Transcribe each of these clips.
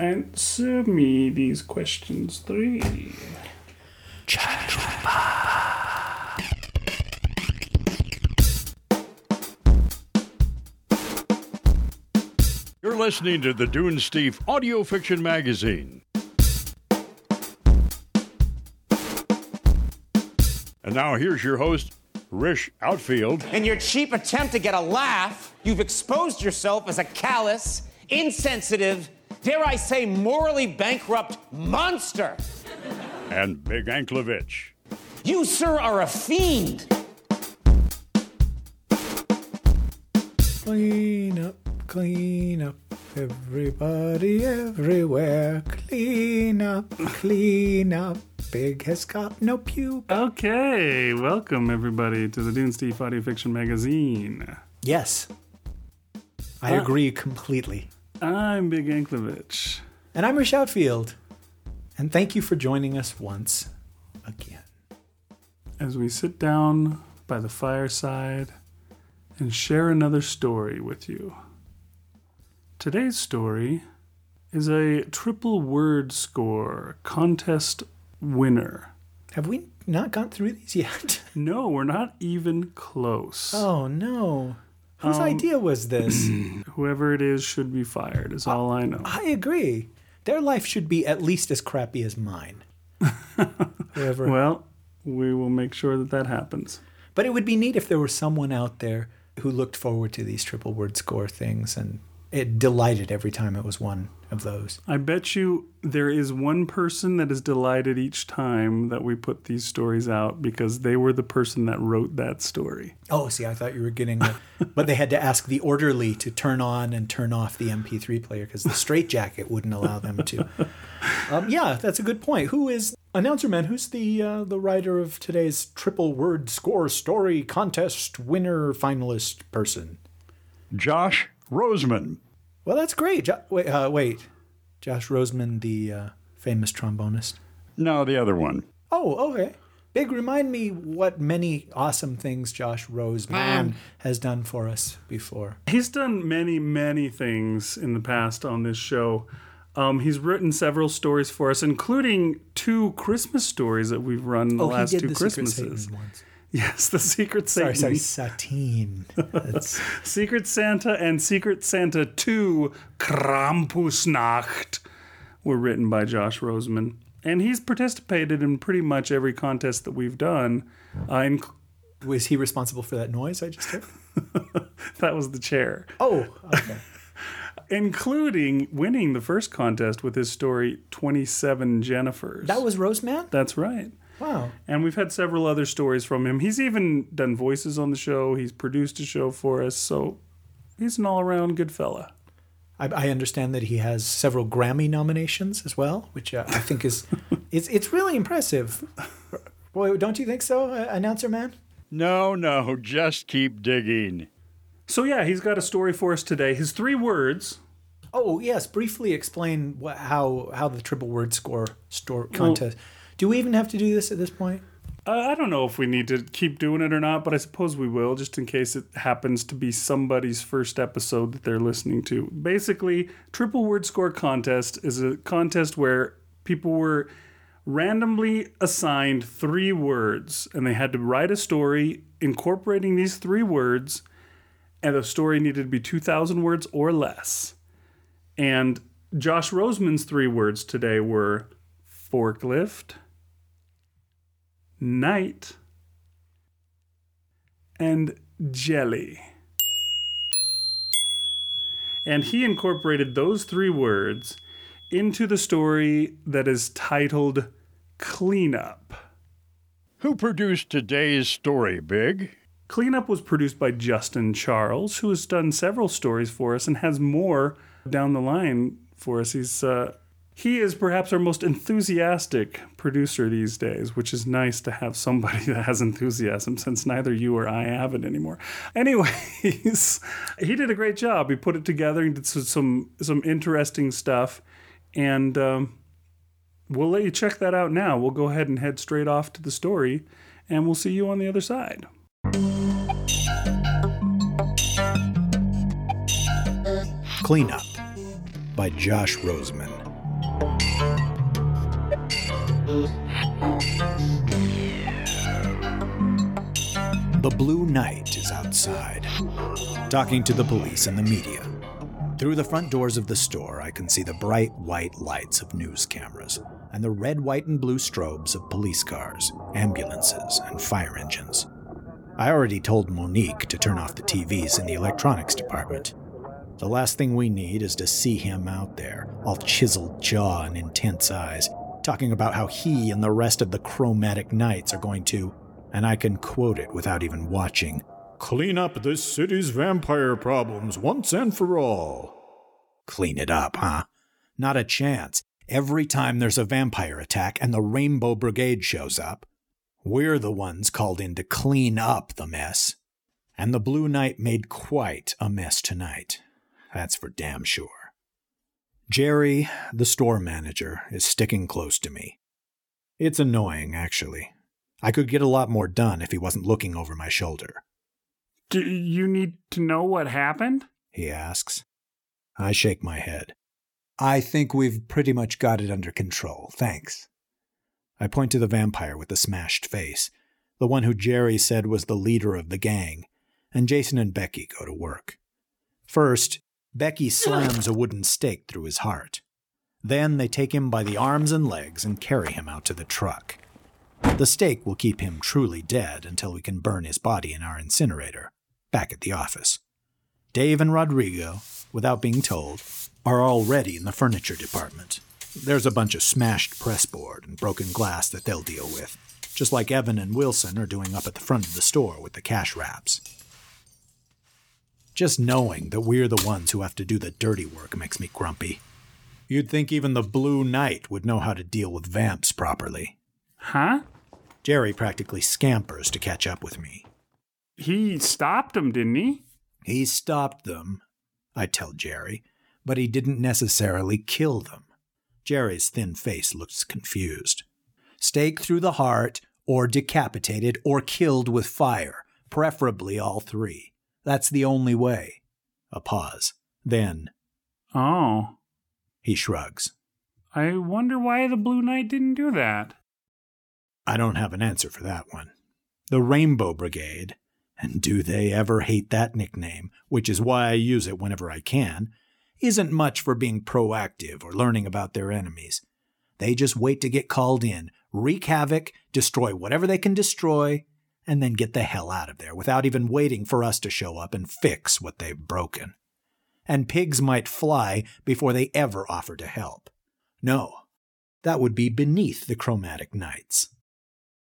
answer me these questions three. You're listening to the Dunesteef Audio Fiction Magazine. And now here's your host, Rish Outfield. In your cheap attempt to get a laugh, you've exposed yourself as a callous, insensitive, dare I say, morally bankrupt monster. and Big Anklevich. You, sir, are a fiend. Clean up, clean up, everybody everywhere. Clean up, clean up. Big has got no pube. Okay, welcome everybody to the Dunesteef Audio Fiction Magazine. Yes. I agree completely. I'm Big Anklevich. And I'm Rish Outfield. And thank you for joining us once again. As we sit down by the fireside and share another story with you. Today's story is a triple word score contest winner. Have we not gone through these yet? No, we're not even close. oh no. Whose um, idea was this? Whoever it is should be fired, is all I know. I agree. Their life should be at least as crappy as mine. Whoever. Well, we will make sure that that happens. But it would be neat if there was someone out there who looked forward to these triple word score things and it delighted every time it was one of those. I bet you there is one person that is delighted each time that we put these stories out because they were the person that wrote that story. Oh, see, I thought you were getting the. but they had to ask the orderly to turn on and turn off the MP3 player because the straitjacket wouldn't allow them to. Um, yeah, that's a good point. Who is announcer man? Who's the uh, the writer of today's triple word score story contest winner finalist person? Josh Roseman. Well, that's great. Jo- wait, uh, wait, Josh Roseman, the uh, famous trombonist. No, the other one. Oh, okay. Big, remind me what many awesome things Josh Roseman has done for us before. He's done many, many things in the past on this show. Um, he's written several stories for us, including two Christmas stories that we've run the Oh, last he did two the Christmases. Secret Satan ones. Yes, the Secret Sorry, Satan. sorry, Satine. Secret Santa and Secret Santa 2 Krampusnacht were written by Josh Roseman. And he's participated in pretty much every contest that we've done. Uh, inc- was he responsible for that noise I just heard? that was the chair. Oh, okay. Including winning the first contest with his story 27 Jennifers. That was Roseman? That's right. Wow. And we've had several other stories from him. He's even done voices on the show. He's produced a show for us. So he's an all around good fella. I, I understand that he has several Grammy nominations as well, which uh, I think is it's it's really impressive. Boy, don't you think so, uh, announcer man? No, no, just keep digging. So yeah, he's got a story for us today. His three words Oh yes, briefly explain what, how how the triple word score store contest. Do we even have to do this at this point? Uh, I don't know if we need to keep doing it or not, but I suppose we will, just in case it happens to be somebody's first episode that they're listening to. Basically, Triple Word Score Contest is a contest where people were randomly assigned three words, and they had to write a story incorporating these three words, and the story needed to be 2,000 words or less. And Josh Roseman's three words today were forklift night, and jelly. And he incorporated those three words into the story that is titled Cleanup. Who produced today's story, Big? Cleanup was produced by Justin Charles, who has done several stories for us and has more down the line for us. He's uh, he is perhaps our most enthusiastic producer these days, which is nice to have somebody that has enthusiasm since neither you or I have it anymore. Anyways, he did a great job. He put it together and did some some, interesting stuff, and um, we'll let you check that out now. We'll go ahead and head straight off to the story, and we'll see you on the other side. Cleanup by Josh Roseman. The Blue Knight is outside, talking to the police and the media. Through the front doors of the store, I can see the bright white lights of news cameras and the red, white, and blue strobes of police cars, ambulances, and fire engines. I already told Monique to turn off the TVs in the electronics department. The last thing we need is to see him out there, all chiseled jaw and intense eyes, talking about how he and the rest of the chromatic knights are going to, and I can quote it without even watching, clean up this city's vampire problems once and for all. Clean it up, huh? Not a chance. Every time there's a vampire attack and the Rainbow Brigade shows up, we're the ones called in to clean up the mess. And the Blue Knight made quite a mess tonight. That's for damn sure. Jerry, the store manager, is sticking close to me. It's annoying, actually. I could get a lot more done if he wasn't looking over my shoulder. Do you need to know what happened? He asks. I shake my head. I think we've pretty much got it under control, thanks. I point to the vampire with the smashed face, the one who Jerry said was the leader of the gang, and Jason and Becky go to work. First, Becky slams a wooden stake through his heart. Then they take him by the arms and legs and carry him out to the truck. The stake will keep him truly dead until we can burn his body in our incinerator, back at the office. Dave and Rodrigo, without being told, are already in the furniture department. There's a bunch of smashed pressboard and broken glass that they'll deal with, just like Evan and Wilson are doing up at the front of the store with the cash wraps. Just knowing that we're the ones who have to do the dirty work makes me grumpy. You'd think even the Blue Knight would know how to deal with vamps properly. Huh? Jerry practically scampers to catch up with me. He stopped them, didn't he? He stopped them, I tell Jerry, but he didn't necessarily kill them. Jerry's thin face looks confused. Stake through the heart, or decapitated, or killed with fire, preferably all three. That's the only way. A pause. Then, Oh. he shrugs. I wonder why the Blue Knight didn't do that. I don't have an answer for that one. The Rainbow Brigade, and do they ever hate that nickname, which is why I use it whenever I can, isn't much for being proactive or learning about their enemies. They just wait to get called in, wreak havoc, destroy whatever they can destroy, and then get the hell out of there without even waiting for us to show up and fix what they've broken. And pigs might fly before they ever offer to help. No, that would be beneath the Chromatic Knights.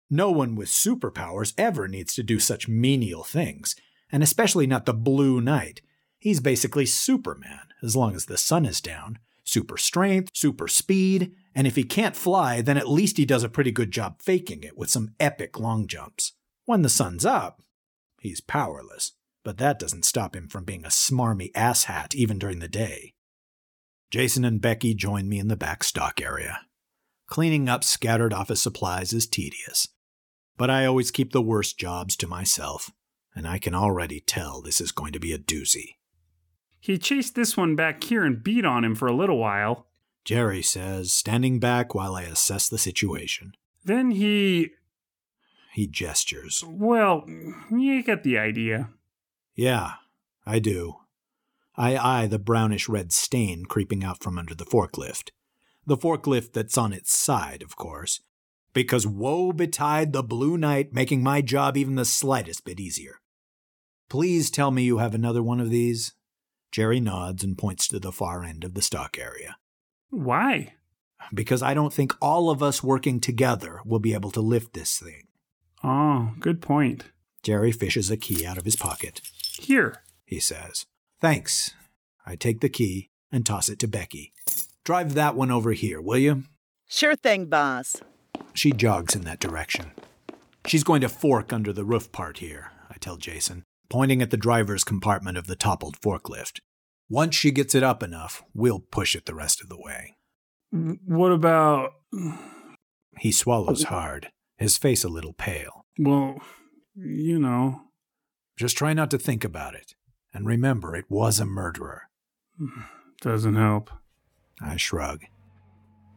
No one with superpowers ever needs to do such menial things, and especially not the Blue Knight. He's basically Superman, as long as the sun is down. Super strength, super speed, and if he can't fly, then at least he does a pretty good job faking it with some epic long jumps. When the sun's up, he's powerless, but that doesn't stop him from being a smarmy asshat even during the day. Jason and Becky join me in the back stock area. Cleaning up scattered office supplies is tedious, but I always keep the worst jobs to myself, and I can already tell this is going to be a doozy. He chased this one back here and beat on him for a little while. Jerry says, standing back while I assess the situation. Then he. He gestures. Well, you get the idea. Yeah, I do. I eye the brownish red stain creeping out from under the forklift. The forklift that's on its side, of course, because woe betide the Blue Knight making my job even the slightest bit easier. Please tell me you have another one of these. Jerry nods and points to the far end of the stock area. Why? Because I don't think all of us working together will be able to lift this thing. Oh, good point. Jerry fishes a key out of his pocket. Here. He says. Thanks. I take the key and toss it to Becky. Drive that one over here, will you? Sure thing, boss. She jogs in that direction. She's going to fork under the roof part here, I tell Jason, pointing at the driver's compartment of the toppled forklift. Once she gets it up enough, we'll push it the rest of the way. What about. He swallows hard, his face a little pale. Well, you know. Just try not to think about it. And remember, it was a murderer. Doesn't help. I shrug.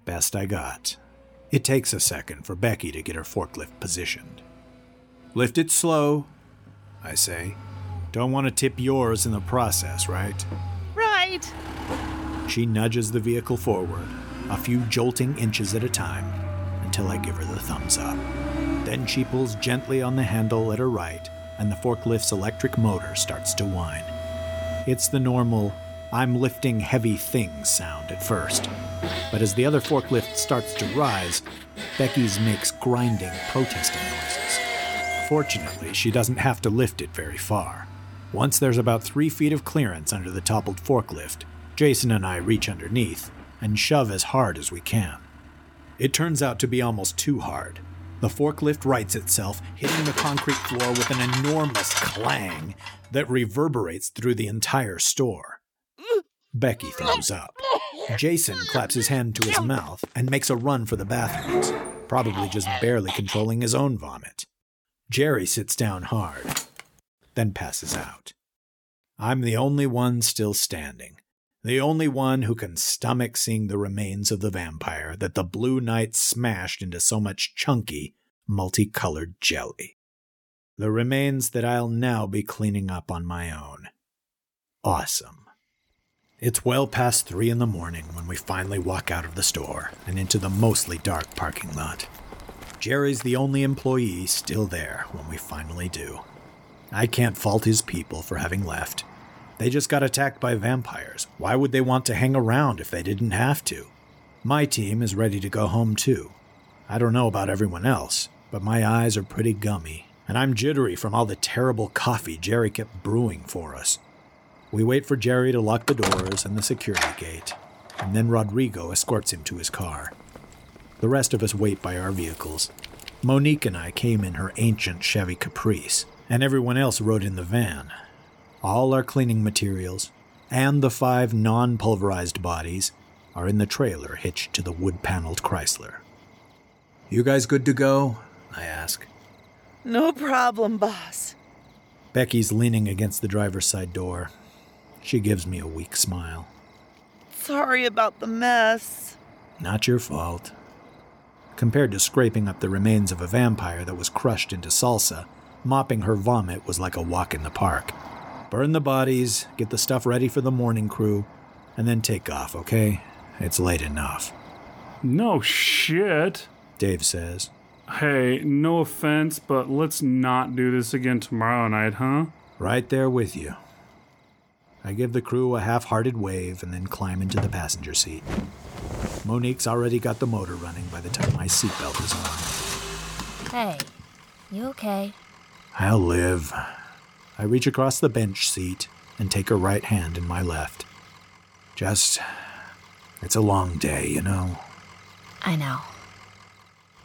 Best I got. It takes a second for Becky to get her forklift positioned. Lift it slow, I say. Don't want to tip yours in the process, right? Right. She nudges the vehicle forward, a few jolting inches at a time, until I give her the thumbs up. Then she pulls gently on the handle at her right, and the forklift's electric motor starts to whine. It's the normal, I'm lifting heavy things sound at first. But as the other forklift starts to rise, Becky's makes grinding, protesting noises. Fortunately, she doesn't have to lift it very far. Once there's about three feet of clearance under the toppled forklift, Jason and I reach underneath and shove as hard as we can. It turns out to be almost too hard. The forklift rights itself, hitting the concrete floor with an enormous clang that reverberates through the entire store. Becky throws up. Jason claps his hand to his mouth and makes a run for the bathrooms, probably just barely controlling his own vomit. Jerry sits down hard, then passes out. I'm the only one still standing, the only one who can stomach seeing the remains of the vampire that the Blue Knight smashed into so much chunky, multicolored jelly. The remains that I'll now be cleaning up on my own. Awesome. It's well past three in the morning when we finally walk out of the store and into the mostly dark parking lot. Jerry's the only employee still there when we finally do. I can't fault his people for having left. They just got attacked by vampires. Why would they want to hang around if they didn't have to? My team is ready to go home too. I don't know about everyone else, but my eyes are pretty gummy, and I'm jittery from all the terrible coffee Jerry kept brewing for us. We wait for Jerry to lock the doors and the security gate, and then Rodrigo escorts him to his car. The rest of us wait by our vehicles. Monique and I came in her ancient Chevy Caprice, and everyone else rode in the van. All our cleaning materials, and the five non pulverized bodies, are in the trailer hitched to the wood paneled Chrysler. You guys good to go? I ask. No problem, boss. Becky's leaning against the driver's side door, she gives me a weak smile. Sorry about the mess. Not your fault. Compared to scraping up the remains of a vampire that was crushed into salsa, mopping her vomit was like a walk in the park. Burn the bodies, get the stuff ready for the morning crew, and then take off, okay? It's late enough. No shit. Dave says. Hey, no offense, but let's not do this again tomorrow night, huh? Right there with you. I give the crew a half hearted wave and then climb into the passenger seat. Monique's already got the motor running by the time my seatbelt is on. Hey, you okay? I'll live. I reach across the bench seat and take her right hand in my left. Just. It's a long day, you know. I know.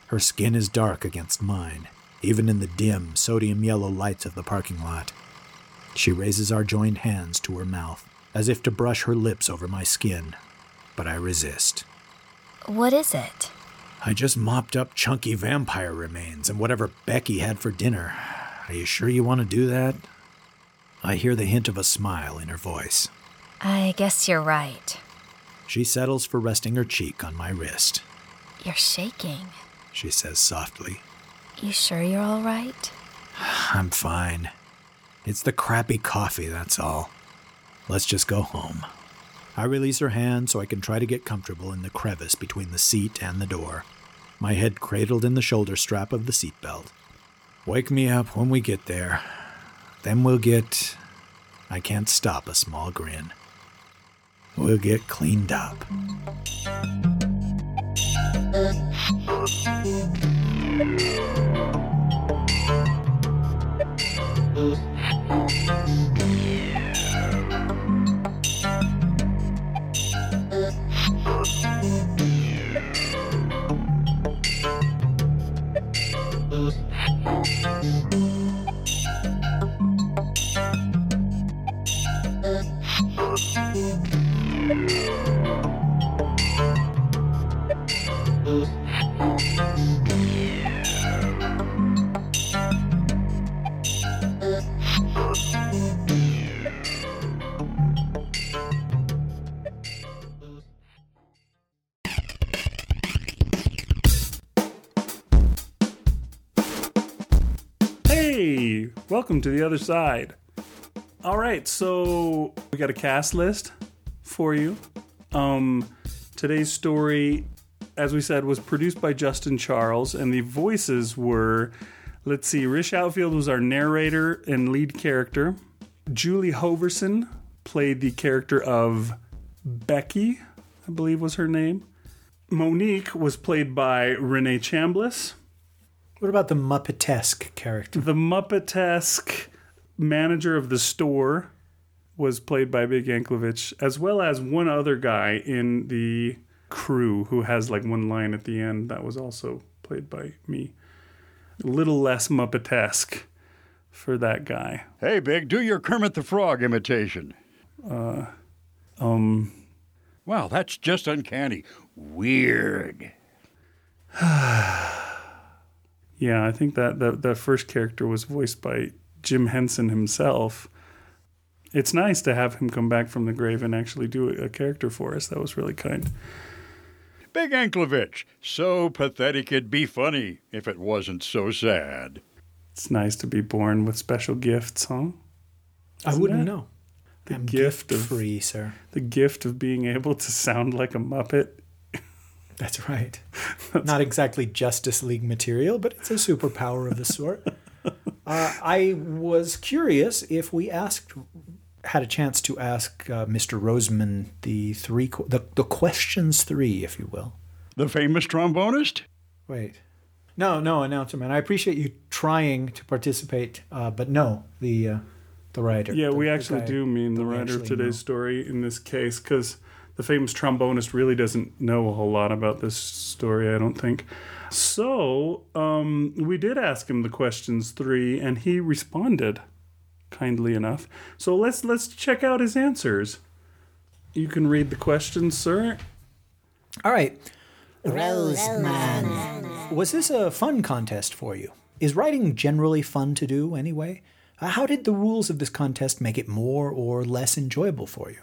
Her skin is dark against mine, even in the dim, sodium yellow lights of the parking lot. She raises our joined hands to her mouth, as if to brush her lips over my skin, but I resist. What is it? I just mopped up chunky vampire remains and whatever Becky had for dinner. Are you sure you want to do that? I hear the hint of a smile in her voice. I guess you're right. She settles for resting her cheek on my wrist. You're shaking, she says softly. You sure you're all right? I'm fine. It's the crappy coffee, that's all. Let's just go home. I release her hand so I can try to get comfortable in the crevice between the seat and the door, my head cradled in the shoulder strap of the seatbelt. Wake me up when we get there. Then we'll get. I can't stop a small grin. We'll get cleaned up. Welcome to the other side. All right, so we got a cast list for you. Um, today's story, as we said, was produced by Justin Charles, and the voices were, let's see, Rish Outfield was our narrator and lead character. Julie Hoverson played the character of Becky, I believe was her name. Monique was played by Renee Chambliss. What about the Muppetesque character? The Muppetesque manager of the store was played by Big Yankovic, as well as one other guy in the crew who has like one line at the end that was also played by me. A little less Muppetesque for that guy. Hey, Big, do your Kermit the Frog imitation. Um, Wow, that's just uncanny. Weird. yeah, I think that that that first character was voiced by Jim Henson himself. It's nice to have him come back from the grave and actually do a character for us. That was really kind. Big Anklevich, so pathetic it'd be funny if it wasn't so sad. It's nice to be born with special gifts, huh? I Isn't wouldn't that know. the I'm gift gift of- free, sir. The gift of being able to sound like a Muppet. That's right. Not exactly Justice League material, but it's a superpower of the sort. uh, I was curious if we asked, had a chance to ask uh, Mr. Roseman the three, the, the questions three, if you will. The famous trombonist? Wait. No, no, announcer man. I appreciate you trying to participate, uh, but no, the uh, the writer. Yeah, the- we actually do mean the writer of today's know. story in this case because the famous trombonist really doesn't know a whole lot about this story, I don't think. So um, we did ask him the questions three, and he responded kindly enough. So let's let's check out his answers. You can read the questions, sir. All right. Roseman. Was this a fun contest for you? Is writing generally fun to do anyway? Uh, How did the rules of this contest make it more or less enjoyable for you?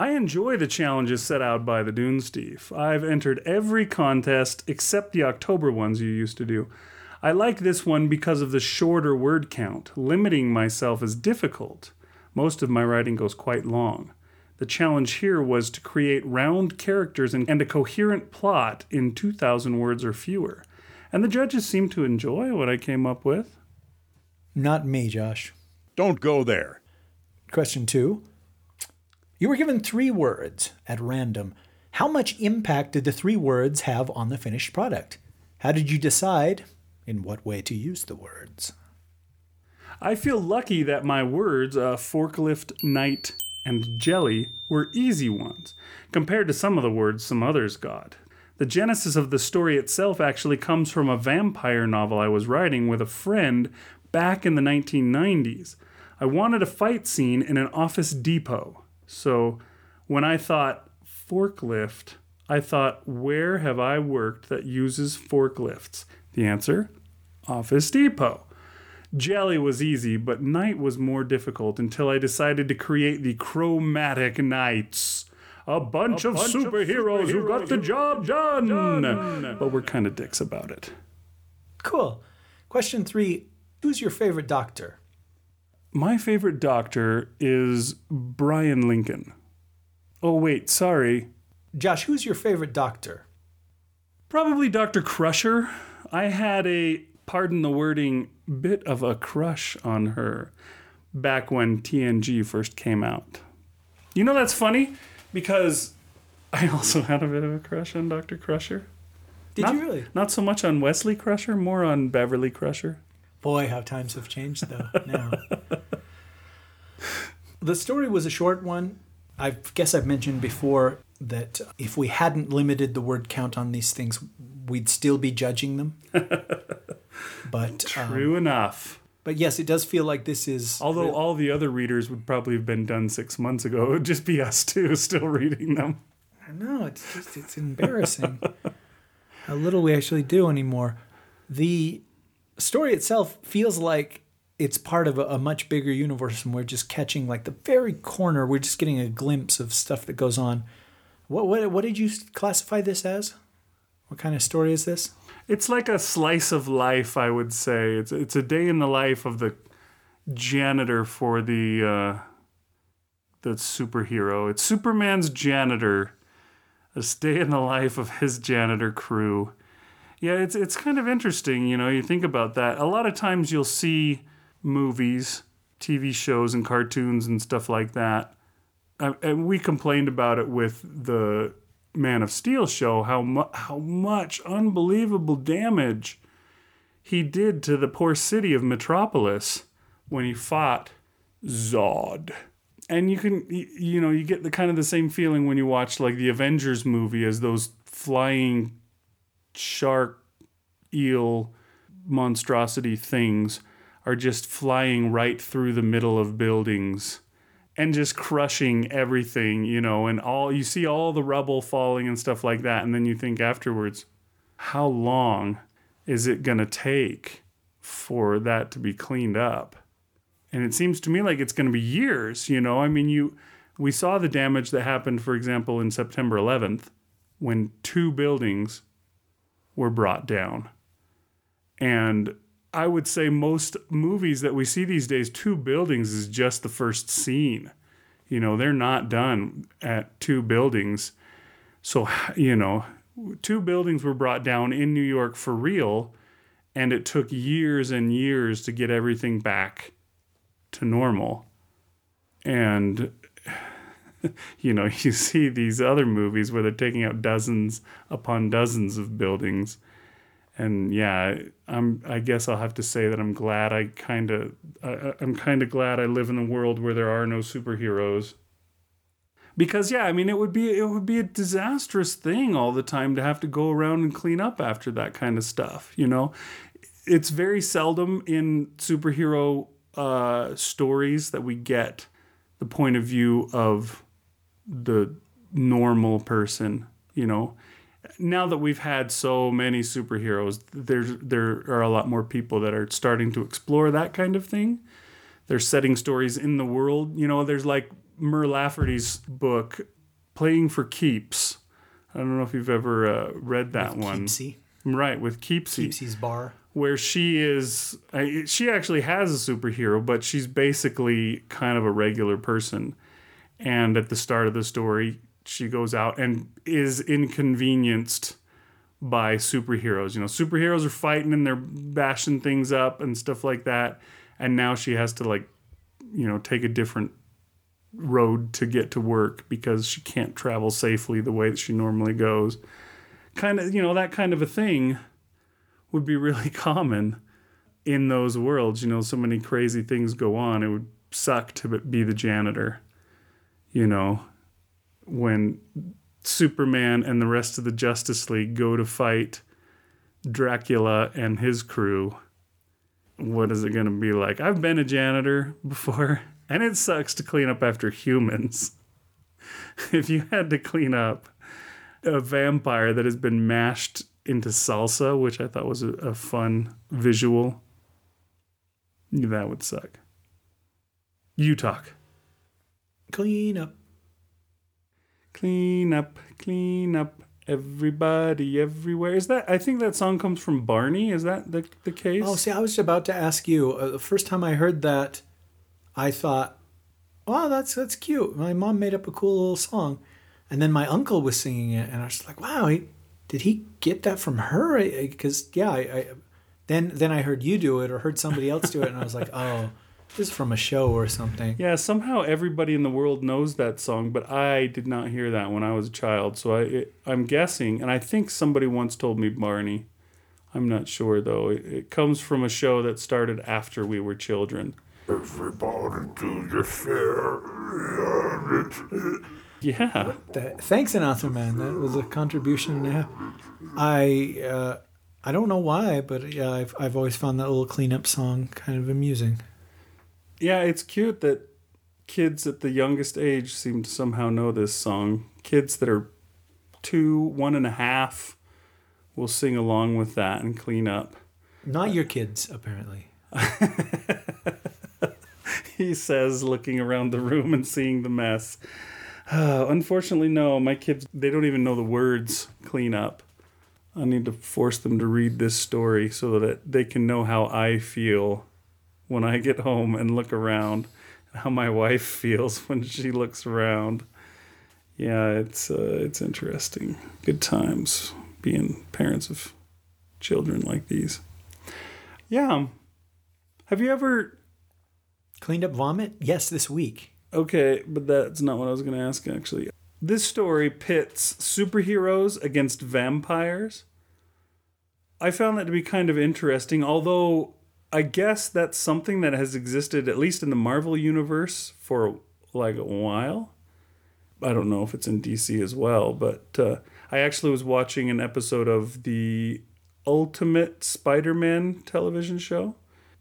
I enjoy the challenges set out by the Dunesteef. I've entered every contest except the October ones you used to do. I like this one because of the shorter word count. Limiting myself is difficult. Most of my writing goes quite long. The challenge here was to create round characters and, and a coherent plot in 2,000 words or fewer. And the judges seemed to enjoy what I came up with. Not me, Josh. Don't go there. Question two. You were given three words at random. How much impact did the three words have on the finished product? How did you decide in what way to use the words? I feel lucky that my words, uh, forklift, night, and jelly, were easy ones, compared to some of the words some others got. The genesis of the story itself actually comes from a vampire novel I was writing with a friend back in the 1990s. I wanted a fight scene in an office depot. So when I thought forklift, I thought, where have I worked that uses forklifts? The answer Office Depot. Jelly was easy, but night was more difficult until I decided to create the Chromatic Knights. A bunch, of, superheroes who got the job done. But we're kind of dicks about it. Cool. Question three Who's your favorite doctor? My favorite doctor is Brian Lincoln. Oh, wait, sorry. Josh, who's your favorite doctor? Probably Dr. Crusher. I had a, pardon the wording, bit of a crush on her back when TNG first came out. You know, that's funny because I also had a bit of a crush on Dr. Crusher. Did not, you really? Not so much on Wesley Crusher, more on Beverly Crusher. Boy, how times have changed, though, now. the story was a short one. I guess I've mentioned before that if we hadn't limited the word count on these things, we'd still be judging them. but um, True enough. but yes, it does feel like this is Although all the other readers would probably have been done six months ago. It would just be us two still reading them. No, it's just it's embarrassing how little we actually do anymore. The story itself feels like it's part of a, a much bigger universe, and we're just catching like the very corner. We're just getting a glimpse of stuff that goes on. What what what did you classify this as? What kind of story is this? It's like a slice of life, I would say. It's it's a day in the life of the janitor for the uh, the superhero. It's Superman's janitor. A day in the life of his janitor crew. Yeah, it's it's kind of interesting, you know. You think about that. A lot of times you'll see movies, TV shows, and cartoons and stuff like that. And we complained about it with the Man of Steel show how mu- how much unbelievable damage he did to the poor city of Metropolis when he fought Zod. And you can you know, you get the kind of the same feeling when you watch like the Avengers movie as those flying shark eel monstrosity things are just flying right through the middle of buildings and just crushing everything, you know, and all you see all the rubble falling and stuff like that. And then you think afterwards, how long is it going to take for that to be cleaned up? And it seems to me like it's going to be years, you know. I mean, you we saw the damage that happened, for example, in September 11th when two buildings were brought down. And I would say most movies that we see these days, two buildings is just the first scene. You know, they're not done at two buildings. So, you know, two buildings were brought down in New York for real, and it took years and years to get everything back to normal. And, you know, you see these other movies where they're taking out dozens upon dozens of buildings and yeah, I'm. I guess I'll have to say that I'm glad. I kind of. I'm kind of glad I live in a world where there are no superheroes. Because yeah, I mean, it would be it would be a disastrous thing all the time to have to go around and clean up after that kind of stuff. You know, it's very seldom in superhero uh, stories that we get the point of view of the normal person. You know, now that we've had so many superheroes, there's there are a lot more people that are starting to explore that kind of thing. They're setting stories in the world. You know, there's like Mur Lafferty's book, Playing for Keeps. I don't know if you've ever uh, read that one. Keepsie. Right, with Keepsie Keepsie's bar. where she is she actually has a superhero but she's basically kind of a regular person and at the start of the story she goes out and is inconvenienced by superheroes you know superheroes are fighting and they're bashing things up and stuff like that and now she has to like you know take a different road to get to work because she can't travel safely the way that she normally goes kind of you know that kind of a thing would be really common in those worlds. You know, so many crazy things go on. It would suck to be the janitor. You know, when Superman and the rest of the Justice League go to fight Dracula and his crew, what is it going to be like? I've been a janitor before, and it sucks to clean up after humans. if you had to clean up a vampire that has been mashed into salsa, which I thought was a, a fun visual. That would suck. You talk. Clean up. Clean up, clean up, everybody, everywhere. Is that? I think that song comes from Barney. Is that the the case? Oh, see, I was about to ask you. Uh, the first time I heard that, I thought, "Wow, that's that's cute." My mom made up a cool little song, and then my uncle was singing it, and I was like, "Wow, he, did he get that from her?" Because yeah, I, I then then I heard you do it or heard somebody else do it, and I was like, "Oh, this is from a show or something." Yeah, somehow everybody in the world knows that song, but I did not hear that when I was a child. So I, it, I'm guessing, and I think somebody once told me Barney. I'm not sure though. It, it comes from a show that started after we were children. Everybody do your share. Yeah, Th- Thanks, announcer man. That was a contribution. Yeah. I uh, I don't know why, but yeah, I've I've always found that little cleanup song kind of amusing. Yeah. It's cute that kids at the youngest age seem to somehow know this song. Kids that are two, one and a half, will sing along with that and clean up. Not your kids, apparently. he says, looking around the room and seeing the mess. Uh, unfortunately, no. My kids, they don't even know the words clean up. I need to force them to read this story so that they can know how I feel when I get home and look around, and how my wife feels when she looks around. Yeah, it's uh, it's interesting. Good times being parents of children like these. Yeah. Have you ever Cleaned up vomit? Yes, this week. Okay, but that's not what I was going to ask actually. This story pits superheroes against vampires. I found that to be kind of interesting, although I guess that's something that has existed at least in the Marvel universe for like a while. I don't know if it's in DC as well, but uh, I actually was watching an episode of the Ultimate Spider Man television show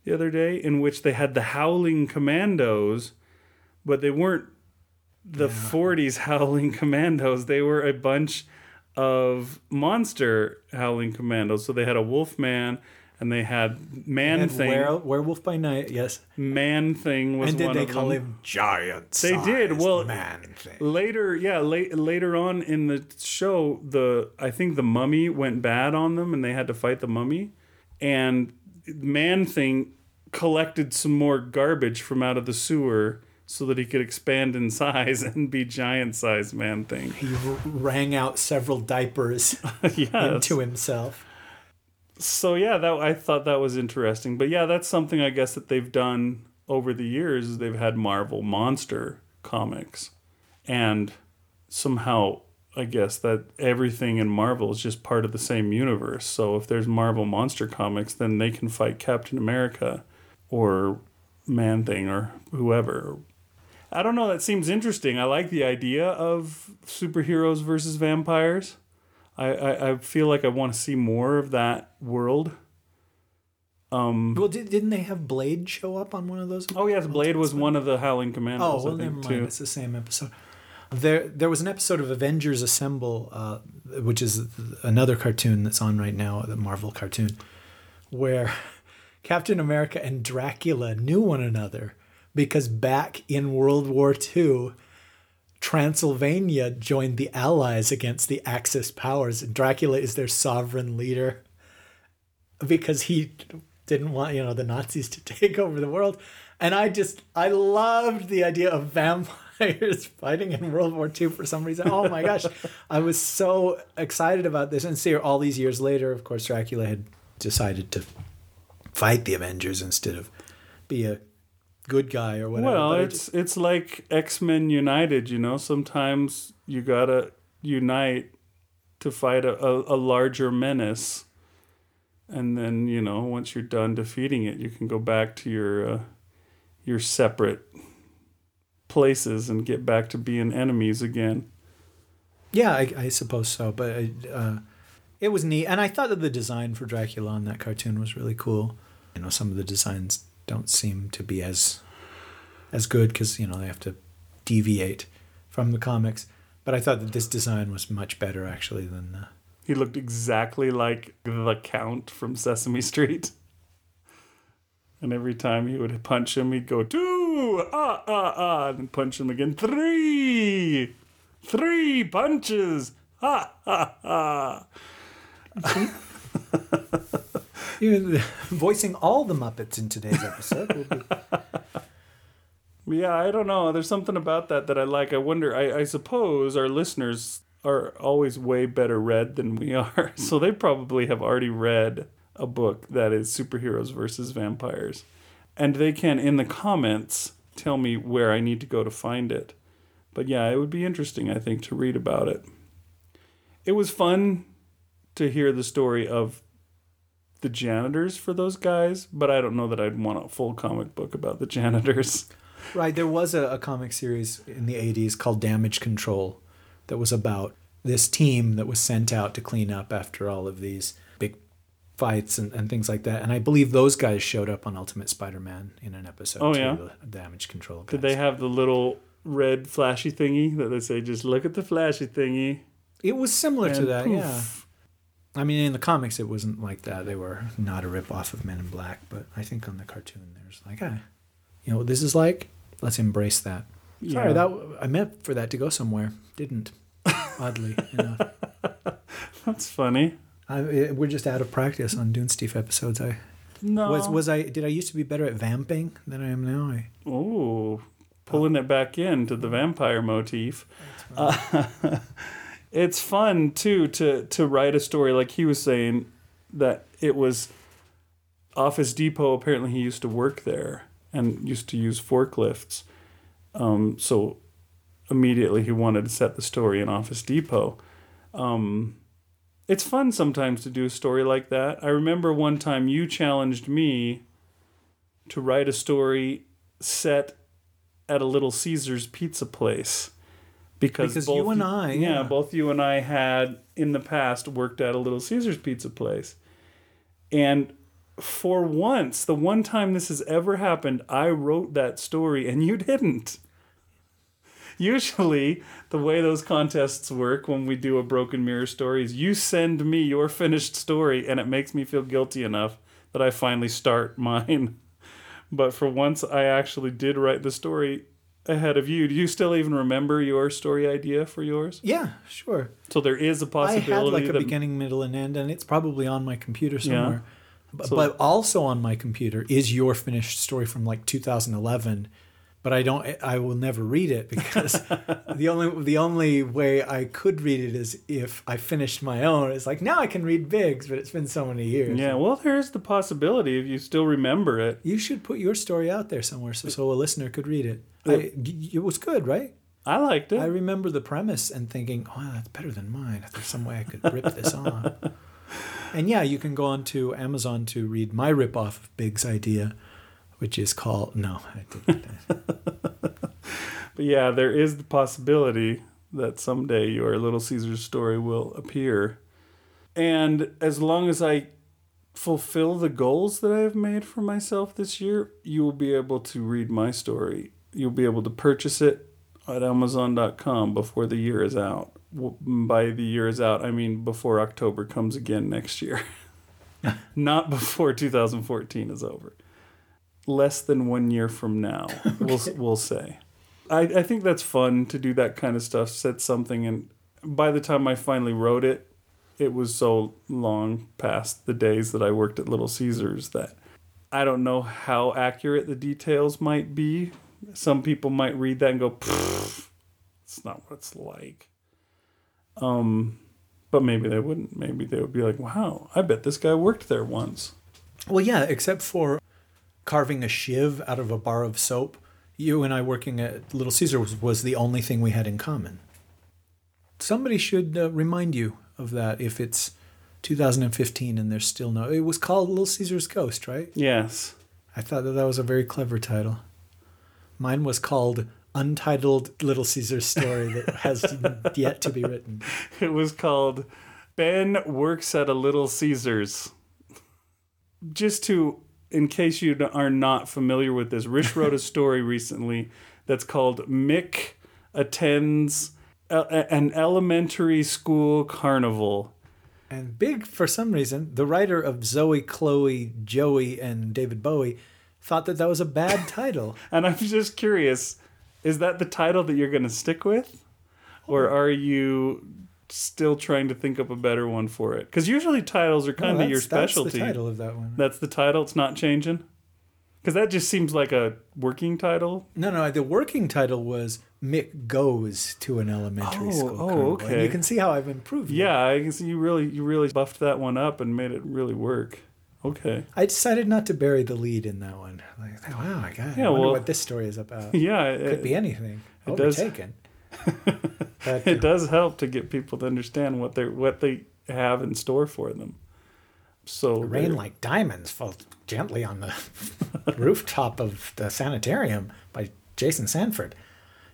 the other day in which they had the Howling Commandos, but they weren't the 40s Howling Commandos. They were a bunch of monster Howling Commandos. So they had a Wolfman and they had Man And Thing. were, werewolf by night, yes. Man Thing was And did one they of call them. him Giant. They did. Well, man thing. later, yeah, late, later on in the show, the I think the mummy went bad on them, and they had to fight the mummy. And Man Thing collected some more garbage from out of the sewer so that he could expand in size and be giant sized Man Thing. He r- rang out several diapers yes. into himself. So yeah, that I thought that was interesting. But yeah, that's something I guess that they've done over the years. Is they've had Marvel monster comics, and somehow I guess that everything in Marvel is just part of the same universe. So if there's Marvel monster comics, then they can fight Captain America, or Man Thing, or whoever. I don't know. That seems interesting. I like the idea of superheroes versus vampires. I, I, I feel like I want to see more of that world. Um, Well, did, didn't they have Blade show up on one of those? oh yes, Blade was one of the Howling Commandos. Oh, well, never mind. too. It's the same episode. There, there was an episode of Avengers Assemble, uh, which is another cartoon that's on right now, the Marvel cartoon, where Captain America and Dracula knew one another because back in World War II, Transylvania joined the Allies against the Axis powers, and Dracula is their sovereign leader because he didn't want you know the Nazis to take over the world. And I just I loved the idea of vampires fighting in World War II for some reason. Oh my gosh, I was so excited about this. And see, all these years later, of course, Dracula had decided to fight the Avengers instead of be a good guy or whatever. Well, But I it's it's like X Men United. You know, sometimes you gotta unite to fight a, a, a larger menace, and then you know once you're done defeating it, you can go back to your uh, your separate places and get back to being enemies again. Yeah, I, I suppose so. But I, uh, it was neat, and I thought that the design for Dracula on that cartoon was really cool. You know, some of the designs don't seem to be as as good because you know they have to deviate from the comics. But I thought that this design was much better actually than the. He looked exactly like the Count from Sesame Street. And every time he would punch him, he'd go two, ah, ah, ah, and then punch him again. Three, three punches, ha, ha, ha. Voicing all the Muppets in today's episode. Yeah, I don't know. There's something about that that I like. I wonder, I, I suppose our listeners are always way better read than we are. So they probably have already read a book that is superheroes versus vampires. And they can, in the comments, tell me where I need to go to find it. But yeah, it would be interesting, I think, to read about it. It was fun to hear the story of the janitors for those guys, but I don't know that I'd want a full comic book about the janitors. Right, there was a, a comic series in the 80s called Damage Control that was about this team that was sent out to clean up after all of these big fights and, and things like that. And I believe those guys showed up on Ultimate Spider Man in an episode Oh, yeah? the Damage Control. Did they have the little red flashy thingy that they say, just look at the flashy thingy? It was similar to that, poof. yeah. I mean, in the comics, it wasn't like that. They were not a rip off of Men in Black, but I think on the cartoon, there's like, ah, you know what this is like? Let's embrace that. Sorry, Yeah. that I meant for that to go somewhere. Didn't. Oddly enough. That's funny. I, it- we're just out of practice on Dunesteef episodes. I No. was was I did I used to be better at vamping than I am now? I, Ooh, pulling it back into the vampire motif. It's fun too to to write a story like he was saying that it was Office Depot. Apparently, he used to work there and used to use forklifts. Um, so immediately he wanted to set the story in Office Depot. Um, it's fun sometimes to do a story like that. I remember one time you challenged me to write a story set at a Little Caesars pizza place because Because both you and I, yeah, yeah. both you and I had in the past worked at a Little Caesars pizza place, and for once, the one time this has ever happened, I wrote that story and you didn't. Usually, the way those contests work when we do a broken mirror story is you send me your finished story and it makes me feel guilty enough that I finally start mine. But for once, I actually did write the story ahead of you. Do you still even remember your story idea for yours? yeah, sure. So there is a possibility I had like a that beginning, middle, and end, and it's probably on my computer somewhere. But, So- but also on my computer is your finished story from like 2011. But I don't. I will never read it because the only the only way I could read it is if I finished my own. It's like now I can read Biggs, but it's been so many years. Yeah, well, there is the possibility if you still remember it. You should put your story out there somewhere so, so a listener could read it. I, it was good, right? I liked it. I remember the premise and thinking, oh, that's better than mine. There's some way I could rip this off. And yeah, you can go on to Amazon to read my ripoff of Big's idea, which is called, no, I didn't. But yeah, there is the possibility that someday your Little Caesars story will appear. And as long as I fulfill the goals that I have made for myself this year, you will be able to read my story. You'll be able to purchase it at Amazon.com before the year is out. By the year is out, I mean before October comes again next year. Not before 2014 is over. Less than one year from now, we'll, we'll say. I, I think that's fun to do that kind of stuff, set something, and by the time I finally wrote it, it was so long past the days that I worked at Little Caesars that I don't know how accurate the details might be. Some people might read that and go, it's not what it's like. Um, but maybe they wouldn't. Maybe they would be like, wow, I bet this guy worked there once. well, yeah, except for carving a shiv out of a bar of soap. You and I working at Little Caesar was, was the only thing we had in common. Somebody should uh, remind you of that if it's 2015 and there's still no. It was called Little Caesar's Ghost, right? Yes. I thought that that was a very clever title. Mine was called Untitled Little Caesar's Story that has yet to be written. It was called Ben Works at a Little Caesars. Just to, in case you are not familiar with this, Rish wrote a story recently that's called Mick Attends an Elementary School Carnival. And big, for some reason, the writer of Zoe, Chloe, Joey, and David Bowie thought that that was a bad title. And I'm just curious is that the title that you're going to stick with? Or oh. are you still trying to think up a better one for it? Because usually titles are kind No, of your specialty. that's the title of that one. That's the title. It's not changing. Because that just seems like a working title. No, no, the working title was Mick Goes to an Elementary Oh, School. oh, Carnival. And okay. you can see how I've improved. it. Yeah, I can see you really you really buffed that one up and made it really work. Okay. I decided not to bury the lead in that one. Like, wow, my God. Yeah, I wonder well- what this story is about. Yeah, it, Could be anything. it does- Overtaken. But, it does help to get people to understand what they what they have in store for them. So Rain like diamonds fall gently on the rooftop of the sanitarium by Jason Sanford.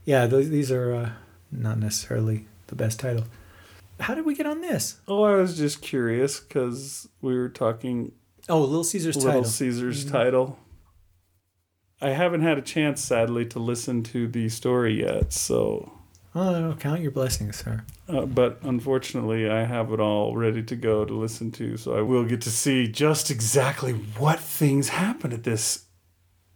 Yeah, th- these are uh, not necessarily the best titles. How did we get on this? Oh, I was just curious because we were talking Oh, Little Caesar's Little title. Mm-hmm. Caesar's title. I haven't had a chance, sadly, to listen to the story yet. So, Oh, count your blessings, sir. uh, but unfortunately, I have it all ready to go to listen to. So I will get to see just exactly what things happen at this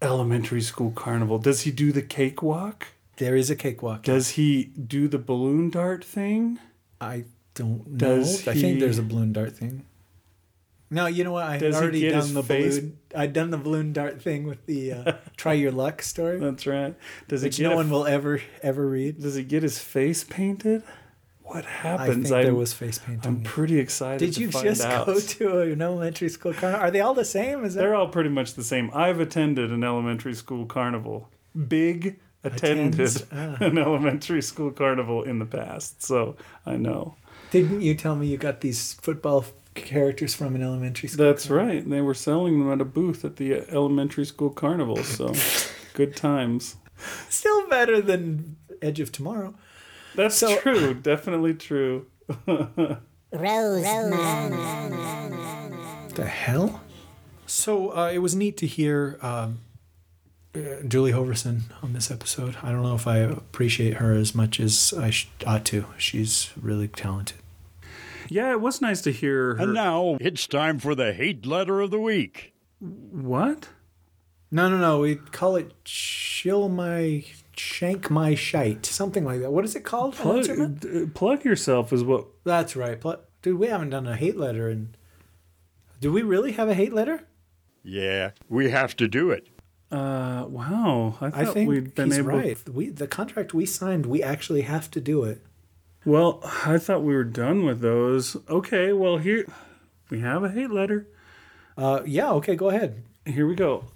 elementary school carnival. Does he do the cakewalk? There is a cakewalk. Does he do the balloon dart thing? I don't know. Does I he- think there's a balloon dart thing. No, you know what? I had Does he already get done his the face- balloon. I'd done the balloon dart thing with the uh, try your luck story, That's right. Does which get no a- one will ever ever read. Does he get his face painted? What I happens? think there I'm- was face painting. I'm pretty excited. Did to you find just out. go to an elementary school carnival? Are they all the same? Is that They're all pretty much the same. I've attended an elementary school carnival. Big attended Attends, ah. an elementary school carnival in the past, so I know. Didn't you tell me you got these football characters from an elementary school? That's right. They were selling them at a booth at the elementary school carnival, so good times. Still better than Edge of Tomorrow. That's So- true. Definitely true. Rose. The hell? So uh, it was neat to hear um, uh, Julie Hoverson on this episode. I don't know if I appreciate her as much as I sh- ought to. She's really talented. Yeah, it was nice to hear her. And now it's time for the hate letter of the week. what? No, no, no. We call it chill my shank my shite, something like that. What is it called? Plug, d- plug yourself is what. That's right. Pl- Dude, we haven't done a hate letter, and do we really have a hate letter? Yeah, we have to do it. Uh, wow. I I thought think we'd been he's able. right. We the contract we signed, we actually have to do it. Well, I thought we were done with those. Okay, well here we have a hate letter. Uh, yeah. Okay, go ahead. Here we go.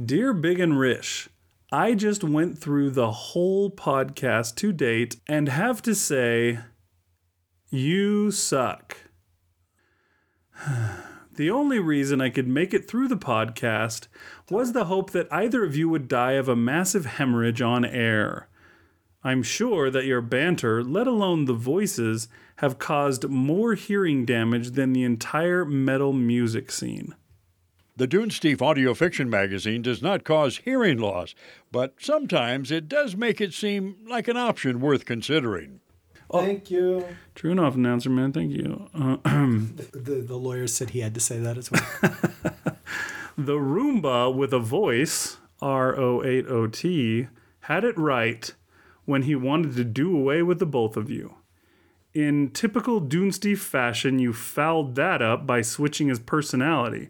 Dear Big and Rish, I just went through the whole podcast to date and have to say, you suck. The only reason I could make it through the podcast was the hope that either of you would die of a massive hemorrhage on air. I'm sure that your banter, let alone the voices, have caused more hearing damage than the entire metal music scene. The Dunesteef audio fiction magazine does not cause hearing loss, but sometimes it does make it seem like an option worth considering. Thank you. True enough, announcer man. Thank you. Uh, The the lawyer said he had to say that as well. the Roomba with a voice, R O 8 O T, had it right when he wanted to do away with the both of you. In typical Dunesteef fashion, you fouled that up by switching his personality.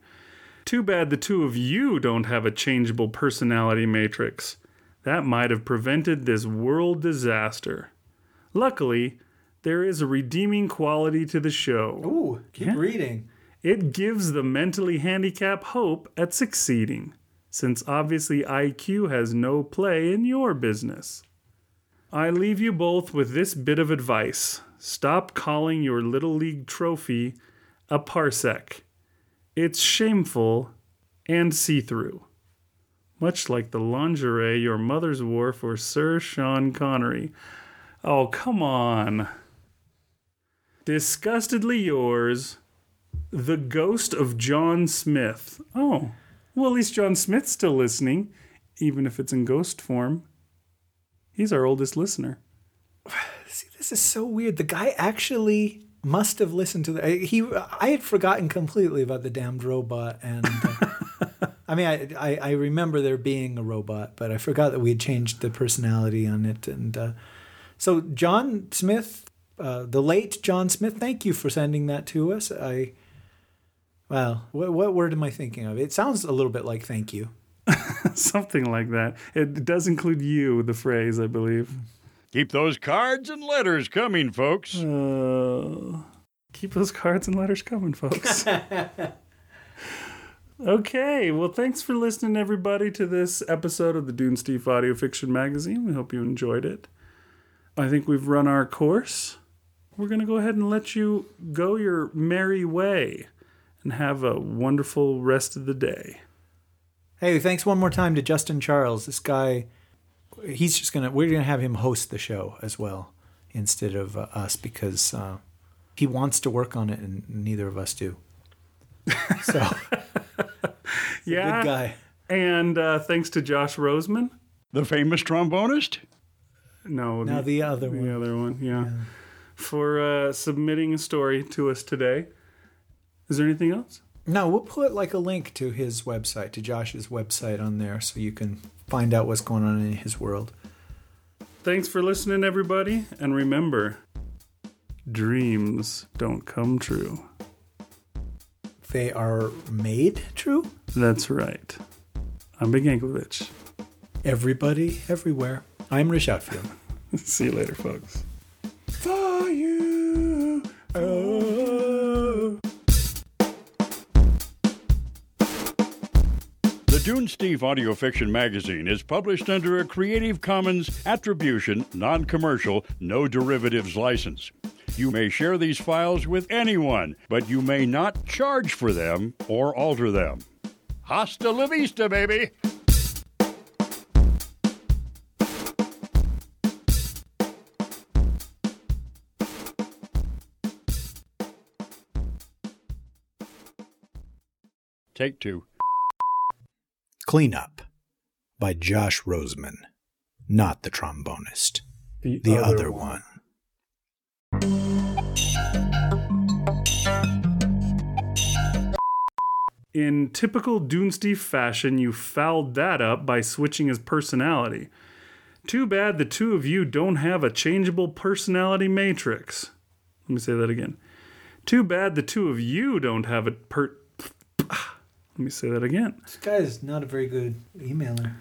Too bad the two of you don't have a changeable personality matrix. That might have prevented this world disaster. Luckily, there is a redeeming quality to the show. Ooh, keep Yeah. reading. It gives the mentally handicapped hope at succeeding, since obviously IQ has no play in your business. I leave you both with this bit of advice stop calling your Little League trophy a parsec. It's shameful and see through. Much like the lingerie your mothers wore for Sir Sean Connery. Oh, come on. Disgustedly yours, the Ghost of John Smith. Oh, well, at least John Smith's still listening, even if it's in ghost form. He's our oldest listener. See, this is so weird. The guy actually must have listened to the. He, I had forgotten completely about the damned robot, and uh, I mean, I, I, I remember there being a robot, but I forgot that we had changed the personality on it. And uh, so, John Smith, uh, the late John Smith, thank you for sending that to us. I, well, what, what word am I thinking of? It sounds a little bit like thank you. Something like that. It does include you, the phrase, I believe. Keep those cards and letters coming, folks. Uh, keep those cards and letters coming, folks. okay, well, thanks for listening, everybody, to this episode of the Dunesteef Audio Fiction Magazine. We hope you enjoyed it. I think we've run our course. We're going to go ahead and let you go your merry way and have a wonderful rest of the day. Hey, thanks one more time to Justin Charles. This guy, he's just gonna. We're gonna have him host the show as well instead of uh, us because uh, he wants to work on it and neither of us do. So yeah. good guy. And uh, thanks to Josh Roseman. The famous trombonist? No, Now the other the one. The other one, yeah. For uh, submitting a story to us today. Is there anything else? No, we'll put like a link to his website, to Josh's website on there, so you can find out what's going on in his world. Thanks for listening, everybody. And remember, dreams don't come true. they are made true? That's right. I'm Big Yankovic. Everybody, everywhere. I'm Rich Outfield. See you later, folks. For you. Oh. Dunesteef Audio Fiction magazine is published under a Creative Commons Attribution, Non Commercial, No Derivatives license. You may share these files with anyone, but you may not charge for them or alter them. Hasta la vista, baby! Take two. Clean Up by Josh Roseman. Not the trombonist. The, The other, one. In typical Dunesteef fashion, you fouled that up by switching his personality. Too bad the two of you don't have a changeable personality matrix. Let me say that again. Too bad the two of you don't have a per. Let me say that again. This guy is not a very good emailer.